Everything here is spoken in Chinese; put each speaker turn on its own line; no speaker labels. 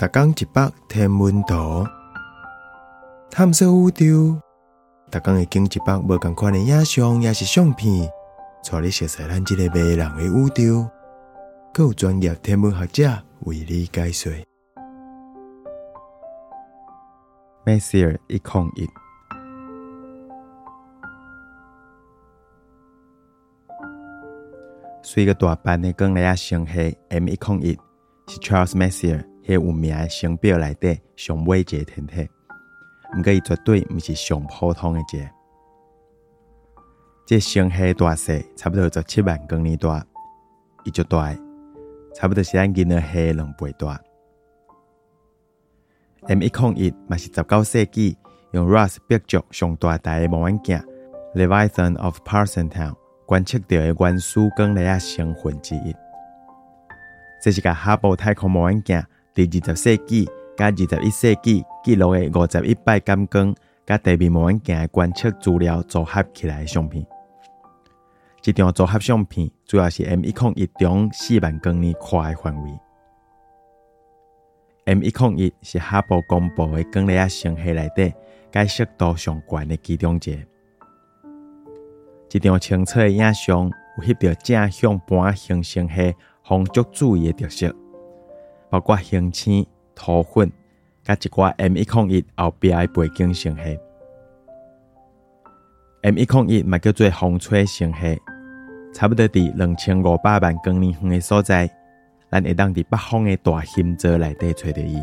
逐工一百天文图，探索宇宙。逐工会经一百无共款的影像，也是相片，带你熟悉咱这个迷人的宇宙。更有专业天文学者为你解说。
Messier 一控一，是一个大班的光来星系 M 一控一，是 Charles Messier 迄有名的星表内底上尾一个天体。毋过伊绝对毋是上普通的一个。这星系大小差不多十七万光年大，伊就大，差不多是咱银河系两倍大。M 一控一嘛是十九世纪用 Ross 壁族上大台的望远镜 Leviathan of Parsonstown 观测到的原始光粒仔成分之一。这是个哈勃太空望远镜第二十世纪甲二十一世纪记录的五十一摆感光甲地面望远镜的观测资料组合起来的相片。这张组合相片主要是 M 一控一中四万光年宽的范围。M 一控一是哈勃公布的光粒仔星系内底解释度上悬的其中一个。这张清澈的影像有翕到正向盘形星系风足注意的特色，包括星星、土粉，甲一寡 M 一空一后壁的背景星系。M 一空一嘛叫做风吹星系，差不多伫两千五百万光年远的所在。咱会当伫北方的大星座内底找到伊。